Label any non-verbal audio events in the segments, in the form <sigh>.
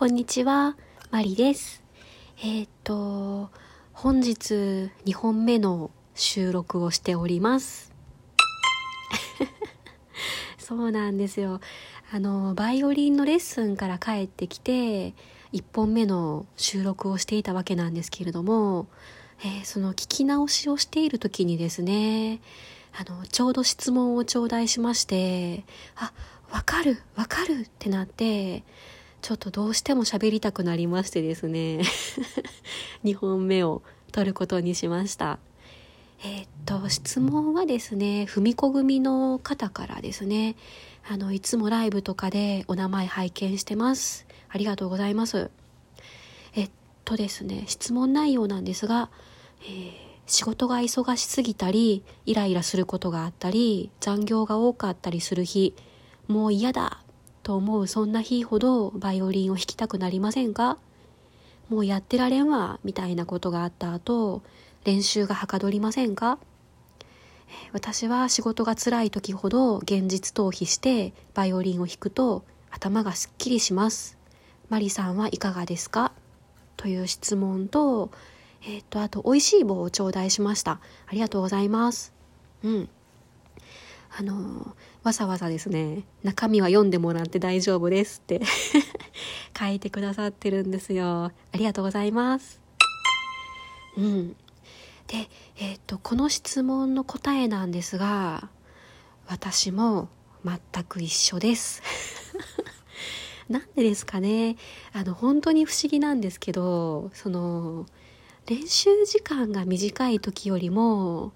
こんにちは、マリです。えーっと、本日2本目の収録をしております。<laughs> そうなんですよ。あの、バイオリンのレッスンから帰ってきて、1本目の収録をしていたわけなんですけれども、えーその聞き直しをしている時にですね、あの、ちょうど質問を頂戴しまして、あ、わかる、わかるってなって、ちょっとどうしても喋りたくなりましてですね、<laughs> 2本目を取ることにしました。えーっと、質問はですね、ふみこ組の方からですね、あの、いつもライブとかでお名前拝見してます。ありがとうございます。えっとですね、質問内容なんですが、えー仕事が忙しすぎたり、イライラすることがあったり、残業が多かったりする日、もう嫌だと思うそんな日ほどバイオリンを弾きたくなりませんか？もうやってられんわ、みたいなことがあった後、練習がはかどりませんか？私は仕事が辛い時ほど現実逃避してバイオリンを弾くと頭がすっきりします。マリさんはいかがですか？という質問と、えっ、と、あと、美味しい棒を頂戴しました。ありがとうございます。うん。あの、わざわざですね、中身は読んでもらって大丈夫ですって <laughs> 書いてくださってるんですよ。ありがとうございます。うん。で、えっ、と、この質問の答えなんですが、私も全く一緒です。<laughs> なんでですかね。あの、本当に不思議なんですけど、その、練習時間が短い時よりも、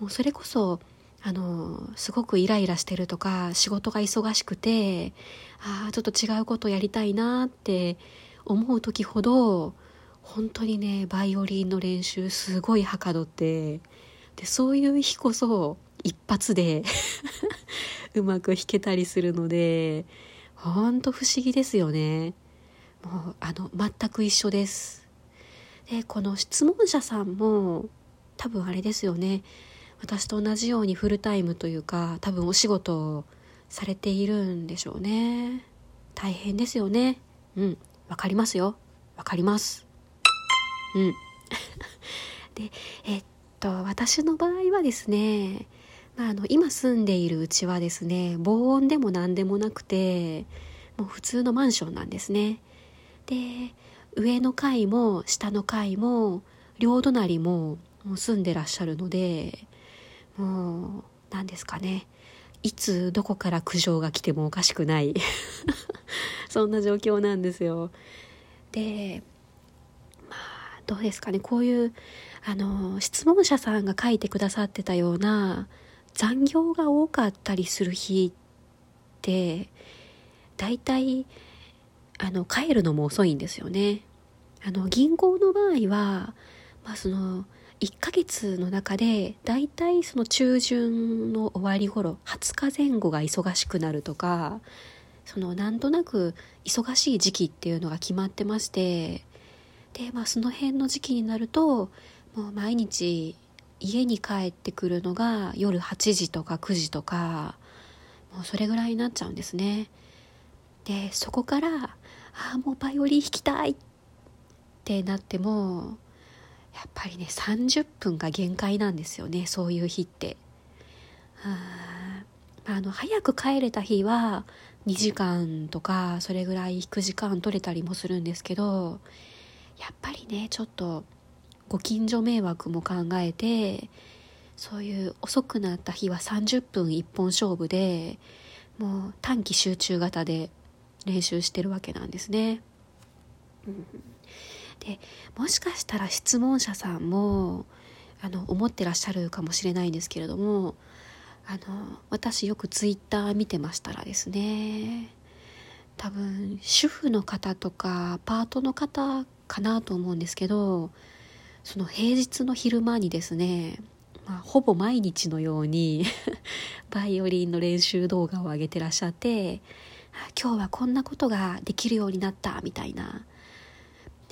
もうそれこそ、あの、すごくイライラしてるとか、仕事が忙しくて、ああ、ちょっと違うことやりたいなって思う時ほど、本当にね、バイオリンの練習すごいはかどって、で、そういう日こそ一発で <laughs> うまく弾けたりするので、ほんと不思議ですよね。もう、あの、全く一緒です。で、この質問者さんも、多分あれですよね。私と同じようにフルタイムというか、多分お仕事をされているんでしょうね。大変ですよね。うん。わかりますよ。わかります。うん。<laughs> で、えっと、私の場合はですね、まあ、あの、今住んでいるうちはですね、防音でも何でもなくて、もう普通のマンションなんですね。で、上の階も下の階も両隣も住んでらっしゃるので、もう、何ですかね。いつどこから苦情が来てもおかしくない。<laughs> そんな状況なんですよ。で、まあ、どうですかね。こういう、あの、質問者さんが書いてくださってたような残業が多かったりする日って、大体、あの、帰るのも遅いんですよね。あの、銀行の場合は、まあその、1ヶ月の中で、大体その中旬の終わり頃、20日前後が忙しくなるとか、その、なんとなく忙しい時期っていうのが決まってまして、で、まあその辺の時期になると、もう毎日家に帰ってくるのが夜8時とか9時とか、もうそれぐらいになっちゃうんですね。で、そこから、ああ、もうバイオリン弾きたいってなっても、やっぱりね、30分が限界なんですよね、そういう日って。あーあの、早く帰れた日は2時間とか、それぐらい弾く時間取れたりもするんですけど、やっぱりね、ちょっと、ご近所迷惑も考えて、そういう遅くなった日は30分一本勝負で、もう短期集中型で練習してるわけなんですね。うんでもしかしたら質問者さんもあの思ってらっしゃるかもしれないんですけれどもあの私よくツイッター見てましたらですね多分主婦の方とかパートの方かなと思うんですけどその平日の昼間にですね、まあ、ほぼ毎日のように <laughs> バイオリンの練習動画を上げてらっしゃって今日はこんなことができるようになったみたいな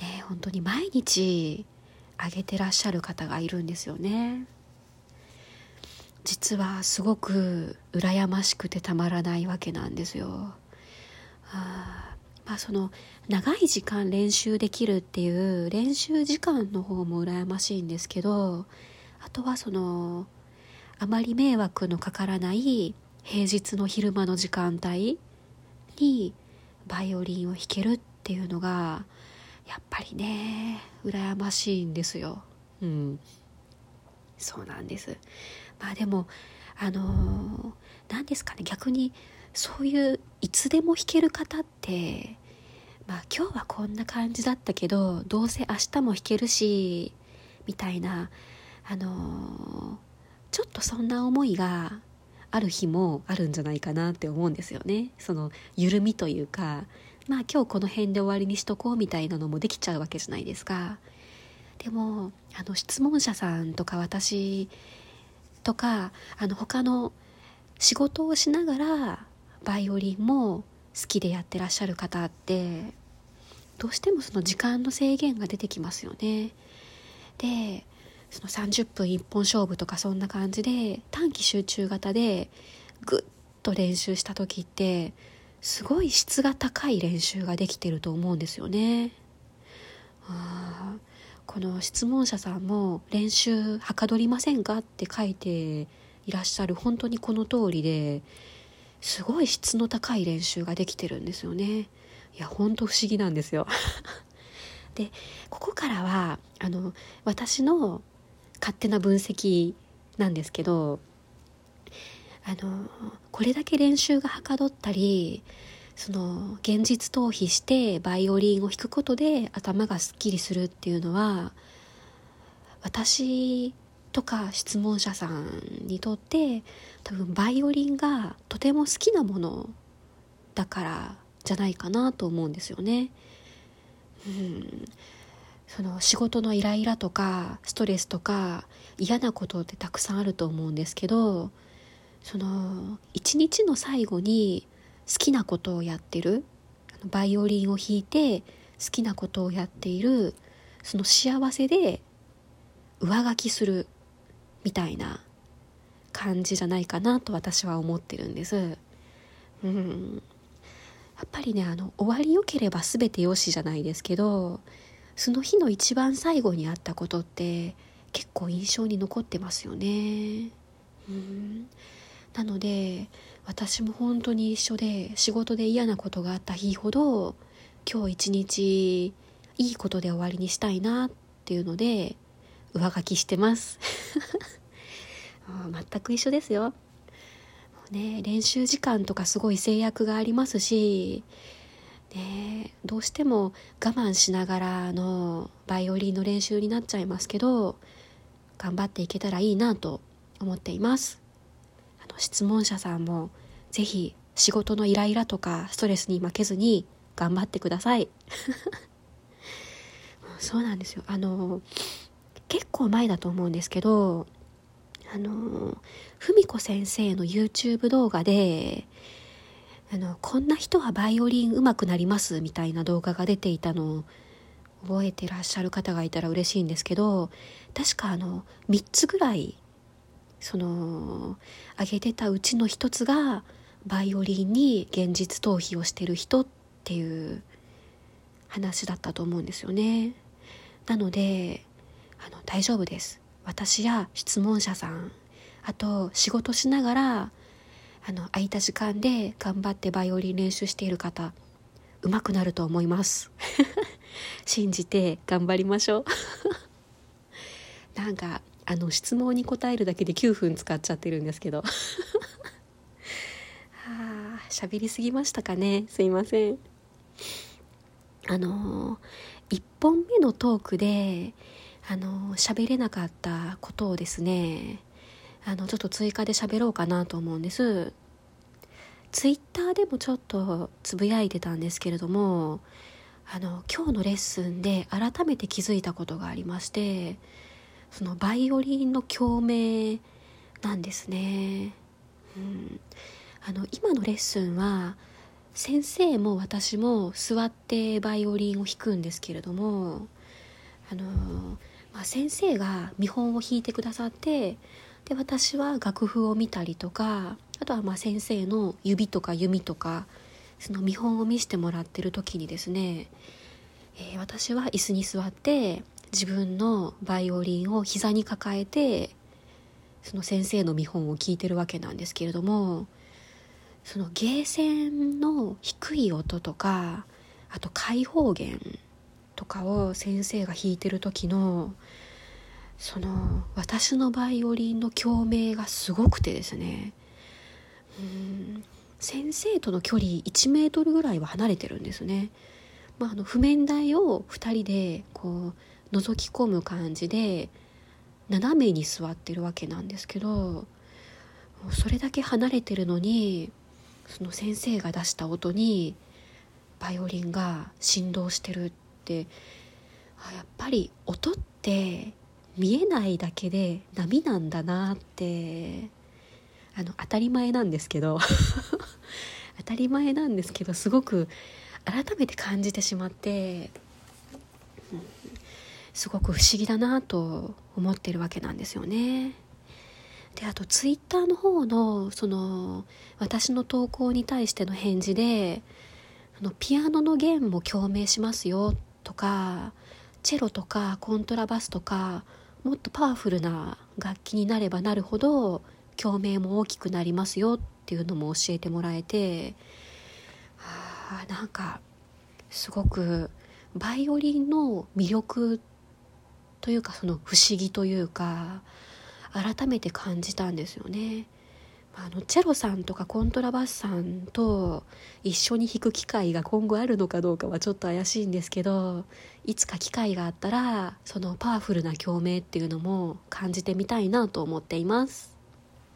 ね本当に毎日上げてらっしゃる方がいるんですよね。実はすごく羨ましくてたまらないわけなんですよ。あまあ、その長い時間練習できるっていう練習時間の方も羨ましいんですけどあとはそのあまり迷惑のかからない平日の昼間の時間帯にバイオリンを弾けるっていうのがやっぱりね羨ましいんですよ。うん。そうなんです。まあでもあの何ですかね逆にそういういつでも弾ける方ってまあ今日はこんな感じだったけどどうせ明日も弾けるしみたいなあのちょっとそんな思いがある日もあるんじゃないかなって思うんですよね。その緩みというかまあ今日この辺で終わりにしとこうみたいなのもできちゃうわけじゃないですか。でもあの質問者さんとか私とかあの他の仕事をしながらバイオリンも好きでやってらっしゃる方ってどうしてもその時間の制限が出てきますよね。でその30分一本勝負とかそんな感じで短期集中型でぐっと練習した時ってすごい質が高い練習ができてると思うんですよね。あこの質問者さんも練習はかどりませんかって書いていらっしゃる本当にこの通りですごい質の高い練習ができてるんですよね。いや本当不思議なんですよ。<laughs> でここからはあの私の勝手な分析なんですけどあのこれだけ練習がはかどったりその現実逃避してバイオリンを弾くことで頭がすっきりするっていうのは私とか質問者さんにとって多分バイオリンがとても好きなものだからじゃないかなと思うんですよね。うん、その仕事のイライラとかストレスとか嫌なことってたくさんあると思うんですけどその一日の最後に好きなことをやってる。バイオリンを弾いて好きなことをやっている。その幸せで上書きする。みたいな。感じじゃないかなと私は思ってるんです。うん、やっぱりねあの終わりよければ全てよしじゃないですけどその日の一番最後にあったことって結構印象に残ってますよね。うん。なので私も本当に一緒で仕事で嫌なことがあった日ほど今日一日いいことで終わりにしたいなっていうので上書きしてます。<laughs> 全く一緒ですよ。ね練習時間とかすごい制約がありますしねどうしても我慢しながらのバイオリンの練習になっちゃいますけど頑張っていけたらいいなと思っています。の質問者さんもぜひ仕事のイライラとかストレスに負けずに頑張ってください。<laughs> そうなんですよ。あの結構前だと思うんですけどあの文子先生の YouTube 動画であのこんな人はバイオリン上手くなりますみたいな動画が出ていたのを覚えてらっしゃる方がいたら嬉しいんですけど確かあの3つぐらいその挙げてたうちの1つがバイオリンに現実逃避をしてる人っていう話だったと思うんですよね。なのであの大丈夫です。私や質問者さん。あと仕事しながらあの空いた時間で頑張ってバイオリン練習している方上手くなると思います。<laughs> 信じて頑張りましょう。<laughs> なんかあの質問に答えるだけで9分使っちゃってるんですけど。<laughs> あ喋りすぎましたかね。すいません。あの1本目のトークであの喋れなかったことをですねあのちょっと追加で喋ろうかなと思うんです。ツイッターでもちょっとつぶやいてたんですけれどもあの今日のレッスンで改めて気づいたことがありましてそのバイオリンの共鳴なんですね、うん、あの今のレッスンは先生も私も座ってバイオリンを弾くんですけれどもあの、まあ、先生が見本を弾いてくださってで私は楽譜を見たりとかあとはまあ先生の指とか弓とかその見本を見せてもらってる時にですね、えー、私は椅子に座って自分のバイオリンを膝に抱えてその先生の見本を聞いてるわけなんですけれどもそのゲーセンの低い音とかあと開放弦とかを先生が弾いてる時のその私のバイオリンの共鳴がすごくてですねうん先生との距離1メートルぐらいは離れてるんですね。まあ、あの譜面台を2人でこう覗き込む感じで斜めに座ってるわけなんですけどそれだけ離れてるのにその先生が出した音にバイオリンが振動してるってあやっぱり音って見えないだけで波なんだなってあの当たり前なんですけど <laughs> 当たり前なんですけどすごく改めて感じてしまって、すごく不思議だなと思ってるわけなんですよね。であとツイッターの方のその私の投稿に対しての返事であのピアノの弦も共鳴しますよとかチェロとかコントラバスとかもっとパワフルな楽器になればなるほど共鳴も大きくなりますよっていうのも教えてもらえてあなんかすごくバイオリンの魅力ってというかその不思議というか改めて感じたんですよね。あのチェロさんとかコントラバスさんと一緒に弾く機会が今後あるのかどうかはちょっと怪しいんですけどいつか機会があったらそのパワフルな共鳴っていうのも感じてみたいなと思っています。